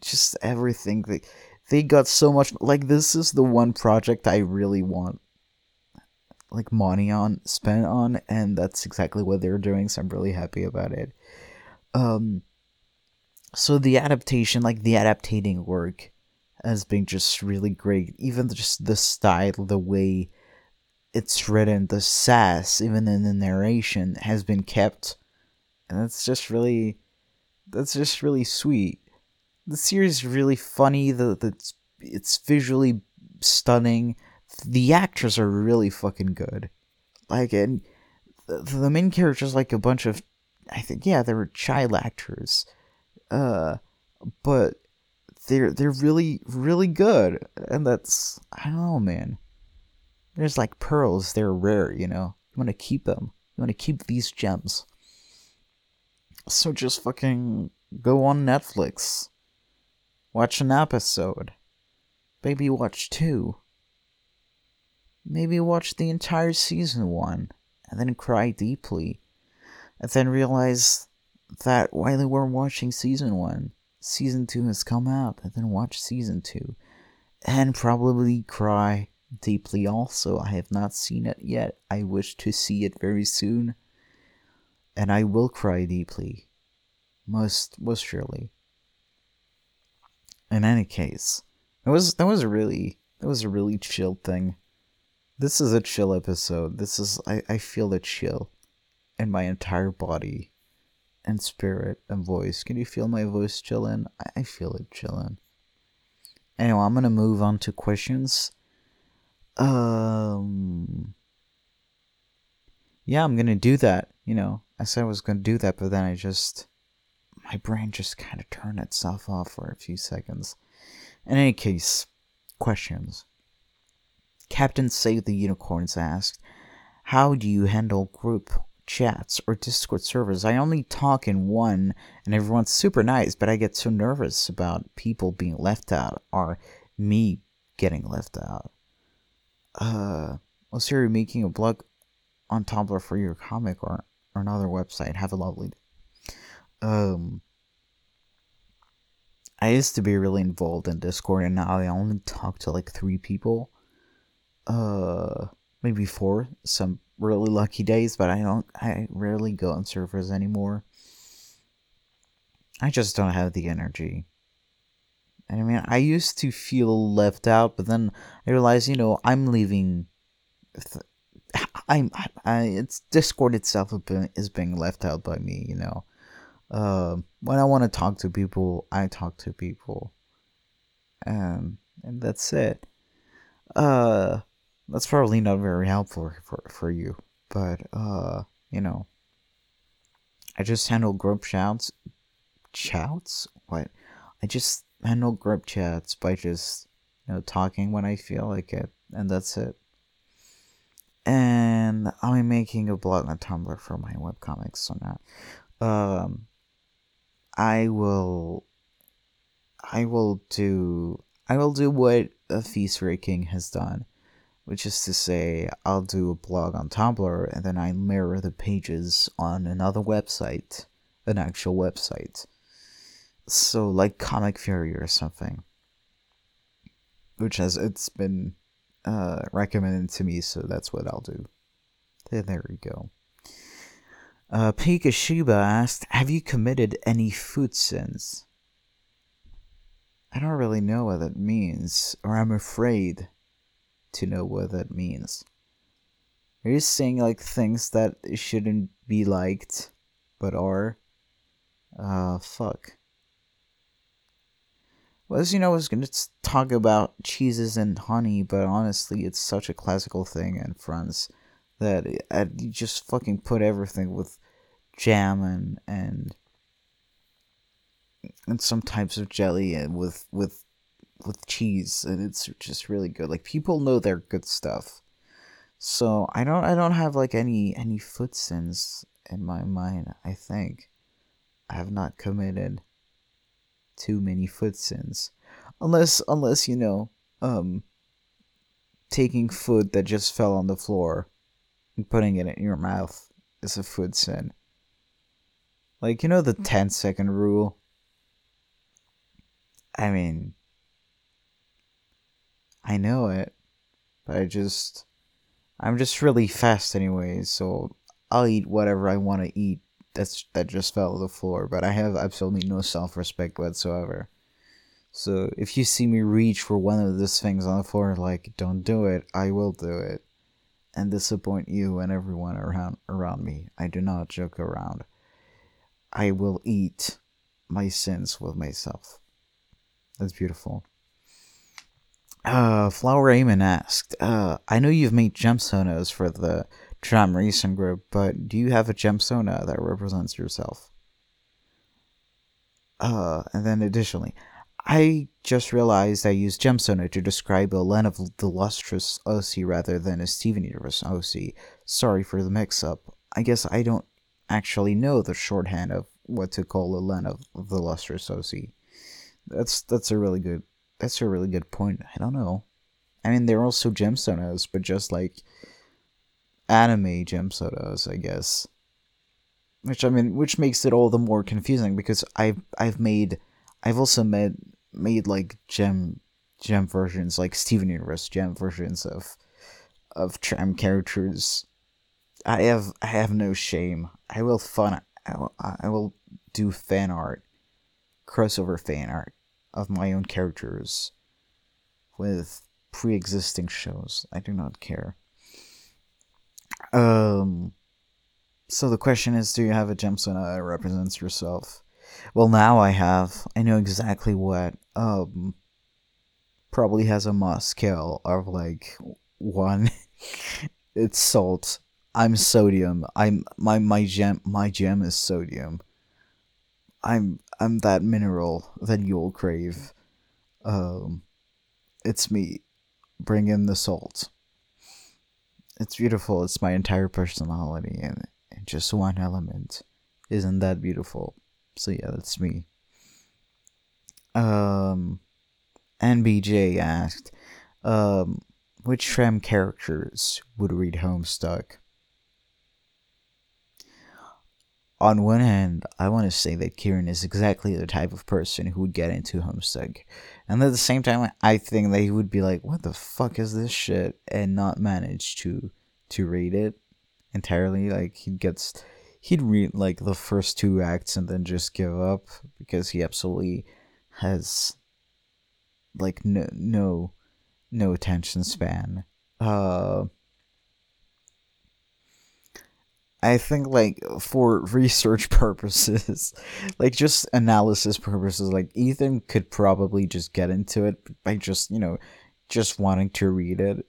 Speaker 1: just everything they they got so much like this is the one project I really want like money on spent on and that's exactly what they're doing so I'm really happy about it um so the adaptation like the adaptating work has been just really great. Even just the style, the way it's written, the sass, even in the narration, has been kept, and that's just really, that's just really sweet. The series is really funny. The the it's, it's visually stunning. The actors are really fucking good. Like and the, the main characters like a bunch of, I think yeah, they were child actors. Uh, but they're they're really really good, and that's I don't know, man. There's like pearls; they're rare, you know. You want to keep them. You want to keep these gems. So just fucking go on Netflix, watch an episode, maybe watch two, maybe watch the entire season one, and then cry deeply, and then realize that while they were watching season one, season two has come out and then watch season two and probably cry deeply also. I have not seen it yet. I wish to see it very soon. And I will cry deeply. Most most surely. In any case, that was that was a really that was a really chill thing. This is a chill episode. This is I, I feel a chill in my entire body and spirit and voice. Can you feel my voice chilling? I feel it chilling. Anyway, I'm gonna move on to questions. Um, yeah, I'm gonna do that. You know, I said I was gonna do that, but then I just my brain just kind of turned itself off for a few seconds. In any case, questions. Captain Save the Unicorns asked, "How do you handle group chats or Discord servers. I only talk in one, and everyone's super nice, but I get so nervous about people being left out or me getting left out. Uh, well, Siri, making a blog on Tumblr for your comic or, or another website. Have a lovely day. Um, I used to be really involved in Discord, and now I only talk to like three people. Uh, maybe four. Some really lucky days, but I don't. I rarely go on servers anymore. I just don't have the energy. I mean, I used to feel left out, but then I realized, you know, I'm leaving. I'm. I, it's Discord itself is being left out by me. You know, uh, when I want to talk to people, I talk to people, um, and that's it. Uh, that's probably not very helpful for for you, but uh, you know, I just handle group shouts. Shouts? What? I just handle group chats by just you know talking when I feel like it, and that's it. And I'm making a blog on Tumblr for my webcomics, so now, um, I will, I will do, I will do what a Feast King has done, which is to say, I'll do a blog on Tumblr and then I mirror the pages on another website, an actual website so like comic fury or something which has it's been uh, recommended to me so that's what i'll do there there we go uh, Pika Shiba asked, Have you committed any food sins? I don't really know what that means, or I'm afraid to know what that means. Are you saying like things that shouldn't be liked, but are? Uh, fuck. Well, as you know, I was going to talk about cheeses and honey, but honestly, it's such a classical thing in France that it, you just fucking put everything with jam and and and some types of jelly and with with with cheese, and it's just really good. Like people know their good stuff, so I don't I don't have like any any foot sins in my mind. I think I have not committed too many foot sins. Unless unless, you know, um taking food that just fell on the floor and putting it in your mouth is a food sin. Like, you know the 10 second rule? I mean, I know it, but I just, I'm just really fast anyway, so I'll eat whatever I want to eat that's that just fell to the floor, but I have absolutely no self respect whatsoever. So if you see me reach for one of those things on the floor, like don't do it, I will do it, and disappoint you and everyone around around me. I do not joke around. I will eat my sins with myself. That's beautiful. Uh, Flower Amon asked, uh, I know you've made gemstones for the Tram Racing Group, but do you have a gemstone that represents yourself? Uh, and then additionally, I just realized I used gemstone to describe a Land of the Lustrous OC rather than a Steven Universe OC. Sorry for the mix-up. I guess I don't actually know the shorthand of what to call a Land of the Lustrous OC. That's that's a really good that's a really good point. I don't know. I mean, they're also gemstones, but just like anime gemstones, I guess. Which I mean, which makes it all the more confusing because I've I've made, I've also made made like gem gem versions like Steven Universe gem versions of of tram um, characters. I have I have no shame. I will fun. I will, I will do fan art, crossover fan art of my own characters with pre-existing shows. I do not care. Um, so the question is, do you have a gemstone that represents yourself? Well, now I have. I know exactly what. Um, probably has a Mohs scale of like one. it's salt. I'm sodium. I'm my my gem my gem is sodium. I'm I'm that mineral that you'll crave. Um, it's me. Bring in the salt. It's beautiful. It's my entire personality and, just one element. Isn't that beautiful? So yeah, that's me. Um, NBJ asked, um, which Tram characters would read Homestuck? On one hand, I want to say that Kieran is exactly the type of person who would get into Homestuck. And at the same time, I think that he would be like, what the fuck is this shit? And not manage to, to read it. entirely. Like he gets he'd read like the first two acts and then just give up because he absolutely has like no no no attention span. Uh I think like for research purposes, like just analysis purposes, like Ethan could probably just get into it by just, you know, just wanting to read it.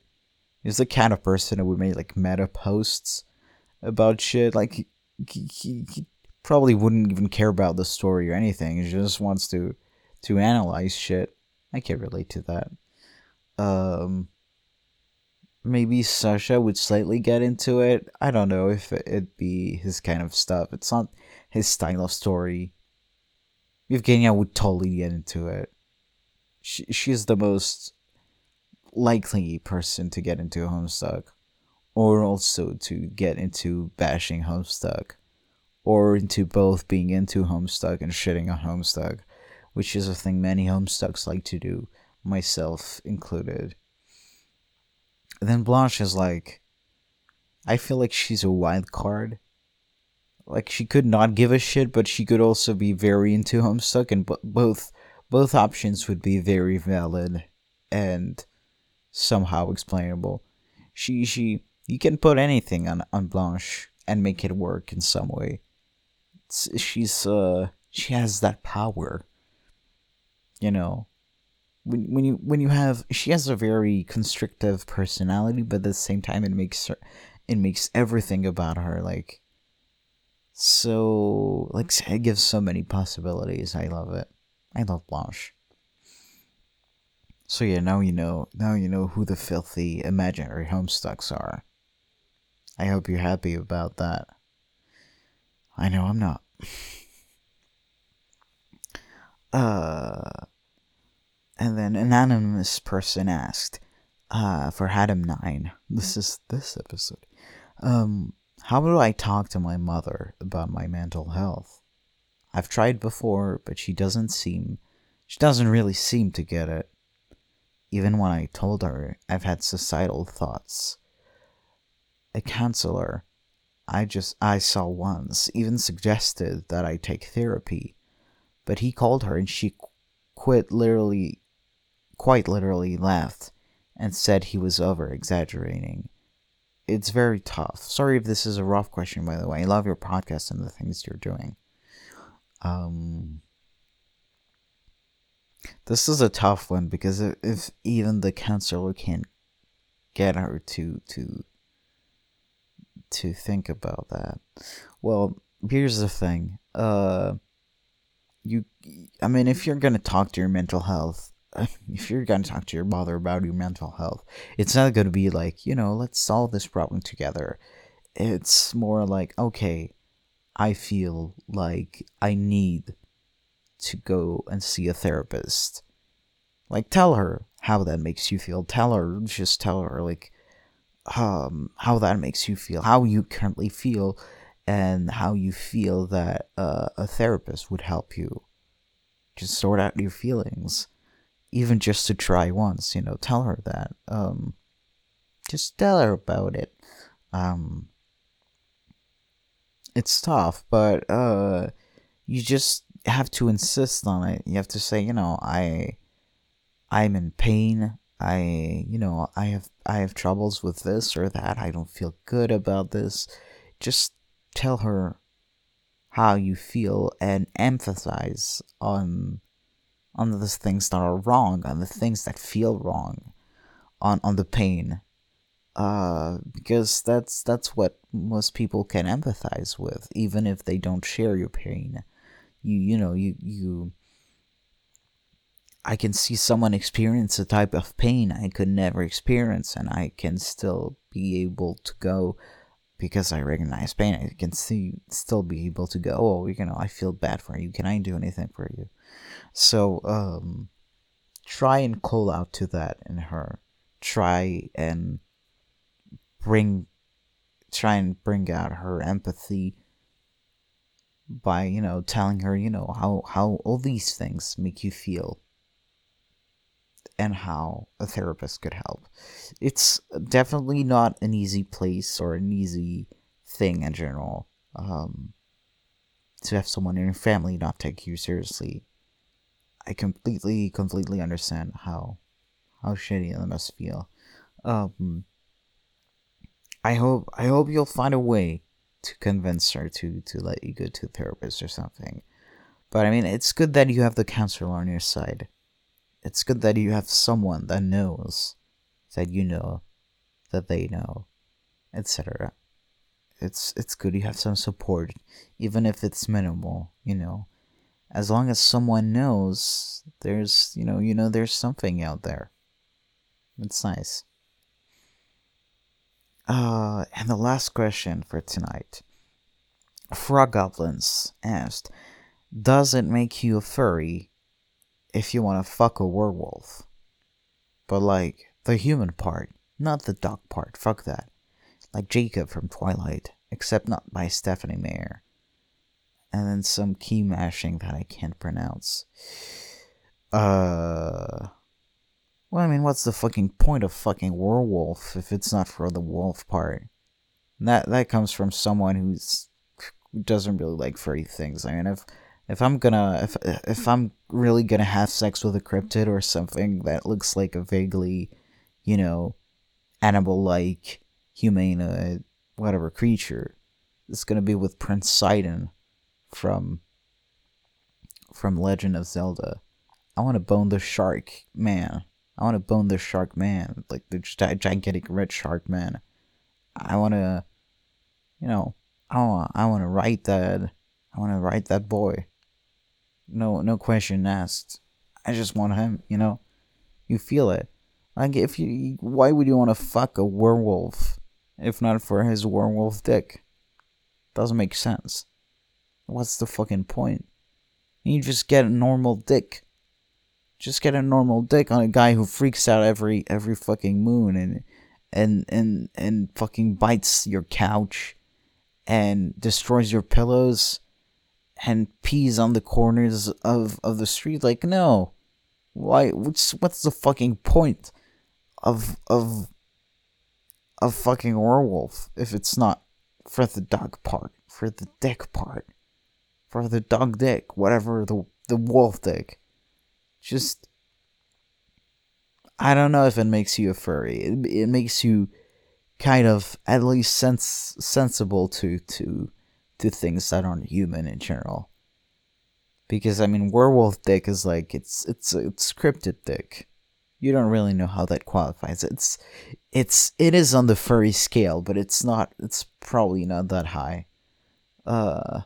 Speaker 1: He's the kind of person who would make like meta posts about shit. Like he, he, he probably wouldn't even care about the story or anything. He just wants to to analyze shit. I can relate to that. Um maybe Sasha would slightly get into it. I don't know if it'd be his kind of stuff. It's not his style of story. Evgenia would totally get into it. She, she's the most likely person to get into Homestuck, or also to get into bashing Homestuck, or into both being into Homestuck and shitting on Homestuck, which is a thing many Homestucks like to do, myself included then Blanche is like, I feel like she's a wild card. Like she could not give a shit, but she could also be very into Homestuck, and b- both both options would be very valid and somehow explainable. She she you can put anything on on Blanche and make it work in some way. It's, she's uh she has that power. You know, when when you when you have she has a very constrictive personality, but at the same time it makes her it makes everything about her like so like it gives so many possibilities. I love it. I love Blanche. So yeah, now you know now you know who the filthy imaginary homestucks are. I hope you're happy about that. I know I'm not. uh and then an anonymous person asked, uh, for HADOM 9, this is this episode, um, how do I talk to my mother about my mental health? I've tried before, but she doesn't seem, she doesn't really seem to get it. Even when I told her I've had suicidal thoughts. A counselor I just I saw once even suggested that I take therapy, but he called her and she quit literally quite literally laughed and said he was over exaggerating. It's very tough. Sorry if this is a rough question, by the way. I love your podcast and the things you're doing. Um, this is a tough one because if, even the counselor can't get her to to to think about that, well, here's the thing. Uh, you, I mean, if you're gonna talk to your mental health, if you're going to talk to your mother about your mental health, it's not going to be like, you know, let's solve this problem together. It's more like, okay, I feel like I need to go and see a therapist. Like, tell her how that makes you feel. Tell her, just tell her, like, um, how that makes you feel, how you currently feel, and how you feel that uh, a therapist would help you. Just sort out your feelings even just to try once, you know, tell her that. Um, just tell her about it. Um, it's tough, but uh, you just have to insist on it. You have to say, you know, I, I'm in pain. I, you know, I have I have troubles with this or that. I don't feel good about this. Just tell her how you feel and emphasize on on the things that are wrong, on the things that feel wrong, on on the pain, uh, because that's that's what most people can empathize with, even if they don't share your pain. You you know you you. I can see someone experience a type of pain I could never experience, and I can still be able to go because I recognize pain. I can see still be able to go. Oh, you know, I feel bad for you. Can I do anything for you? So um, try and call out to that in her. Try and bring, try and bring out her empathy by you know telling her you know how how all these things make you feel and how a therapist could help it's definitely not an easy place or an easy thing in general. Um, to have someone in your family not take you seriously. I completely, completely understand how how shitty that must feel. Um, I hope I hope you'll find a way to convince her to to let you go to a therapist or something. But I mean, it's good that you have the counselor on your side. It's good that you have someone that knows that you know that they know, etc. It's it's good you have some support, even if it's minimal. You know, as long as someone knows, there's you know you know there's something out there. It's nice. Uh, and the last question for tonight. Frog Goblins asked, Does it make you a furry if you want to fuck a werewolf? But like, the human part, not the dog part, fuck that. Like Jacob from Twilight, except not by Stephenie Meyer. And then some key mashing that I can't pronounce. Uh well, I mean, what's the fucking point of fucking werewolf if it's not for the wolf part? that that comes from someone who's who doesn't really like furry things. I mean, if if I'm gonna if if I'm really gonna have sex with a cryptid or something that looks like a vaguely, you know, animal-like, humane, uh, whatever creature, it's gonna be with Prince Sidon from from Legend of Zelda. I want to bone the shark man. I want to bone the shark man, like the gigantic red shark man. I want to, you know, I want, I want to write that. I want to write that boy. No, no question asked. I just want him. You know, you feel it. Like if you, why would you want to fuck a werewolf if not for his werewolf dick? Doesn't make sense. What's the fucking point? You just get a normal dick just get a normal dick on a guy who freaks out every every fucking moon and and and and fucking bites your couch and destroys your pillows and pees on the corners of of the street like no why what's what's the fucking point of of of fucking werewolf if it's not for the dog part for the dick part for the dog dick whatever the the wolf dick just I don't know if it makes you a furry. It, it makes you kind of at least sense sensible to to to things that aren't human in general. Because I mean, werewolf dick is like it's it's it's cryptid dick. You don't really know how that qualifies. It's it's it is on the furry scale, but it's not. It's probably not that high. Uh,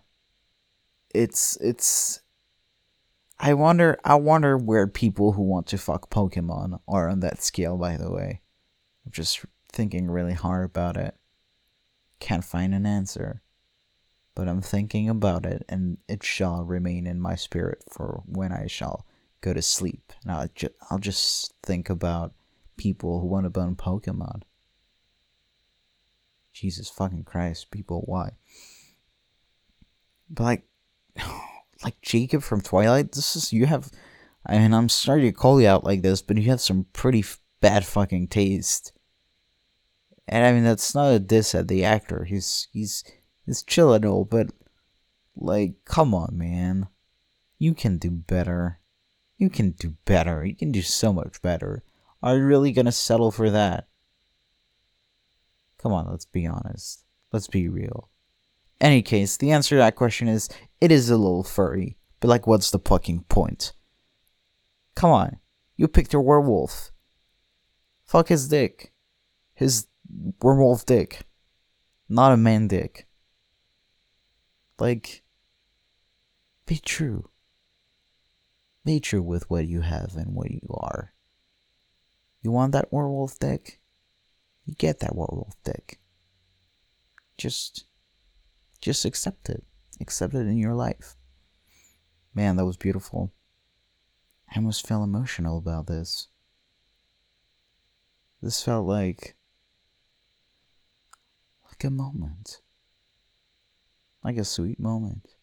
Speaker 1: it's it's I wonder I wonder where people who want to fuck Pokemon are on that scale by the way. I'm just thinking really hard about it. Can't find an answer. But I'm thinking about it and it shall remain in my spirit for when I shall go to sleep. And I'll, ju- I'll just think about people who want to burn Pokemon. Jesus fucking Christ, people, why? But like like Jacob from Twilight. This is you have. I mean, I'm sorry to call you out like this, but you have some pretty f- bad fucking taste. And I mean, that's not a diss at the actor. He's he's he's chill and all, but like, come on, man, you can do better. You can do better. You can do so much better. Are you really gonna settle for that? Come on, let's be honest. Let's be real. Any case, the answer to that question is it is a little furry, but like, what's the fucking point? Come on, you picked your werewolf. Fuck his dick. His werewolf dick. Not a man dick. Like, be true. Be true with what you have and what you are. You want that werewolf dick? You get that werewolf dick. Just just accept it. Accept it in your life. Man, that was beautiful. I almost felt emotional about this. This felt like like a moment. Like a sweet moment.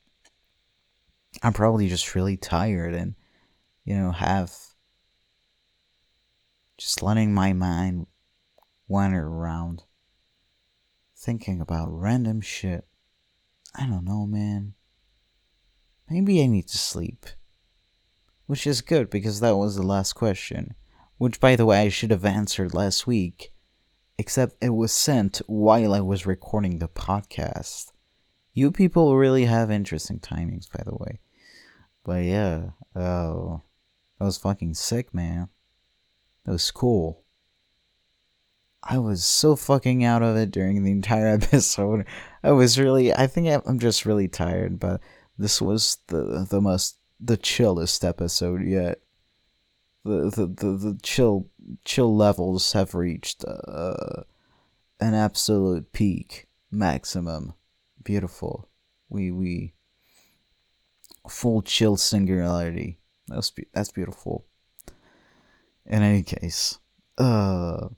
Speaker 1: I'm probably just really tired and you know, have just letting my mind wander around thinking about random shit. I don't know, man. Maybe I need to sleep. Which is good because that was the last question. Which, by the way, I should have answered last week. Except it was sent while I was recording the podcast. You people really have interesting timings, by the way. But yeah, oh, that was fucking sick, man. That was cool. I was so fucking out of it during the entire episode. I was really, I think I'm just really tired, but this was the the most the chillest episode yet. The the the, the chill chill levels have reached uh, an absolute peak maximum. Beautiful. We we full chill singularity. That's be- that's beautiful. In any case, uh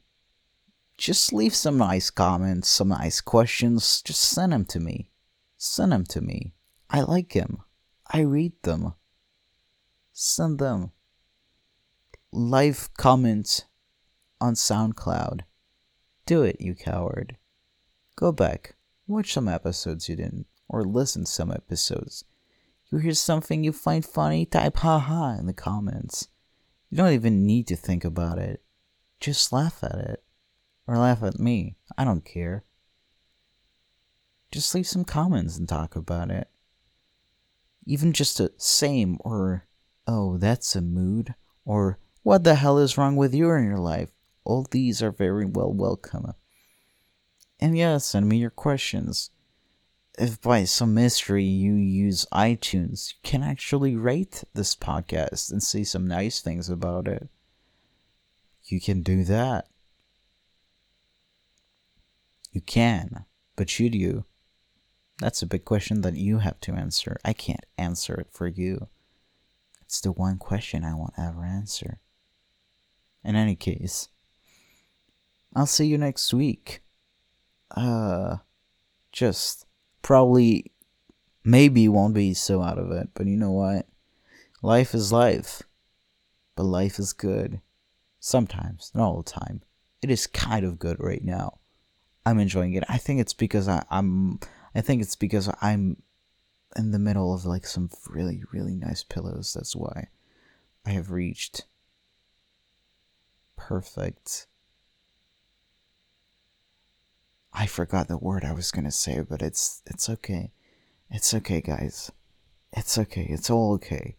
Speaker 1: just leave some nice comments, some nice questions. Just send them to me. Send them to me. I like them. I read them. Send them. Live comments on SoundCloud. Do it, you coward. Go back, watch some episodes you didn't, or listen to some episodes. You hear something you find funny, type haha in the comments. You don't even need to think about it. Just laugh at it. Or laugh at me. I don't care. Just leave some comments and talk about it. Even just a same or oh, that's a mood or what the hell is wrong with you in your life? All these are very well welcome. And yeah, send me your questions. If by some mystery you use iTunes, you can actually rate this podcast and say some nice things about it. You can do that. You can, but should you? That's a big question that you have to answer. I can't answer it for you. It's the one question I won't ever answer. In any case, I'll see you next week. Uh, just probably, maybe won't be so out of it, but you know what? Life is life. But life is good. Sometimes, not all the time. It is kind of good right now. I'm enjoying it. I think it's because I, I'm. I think it's because I'm in the middle of like some really really nice pillows. That's why I have reached perfect. I forgot the word I was gonna say, but it's it's okay. It's okay, guys. It's okay. It's all okay.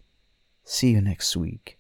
Speaker 1: See you next week.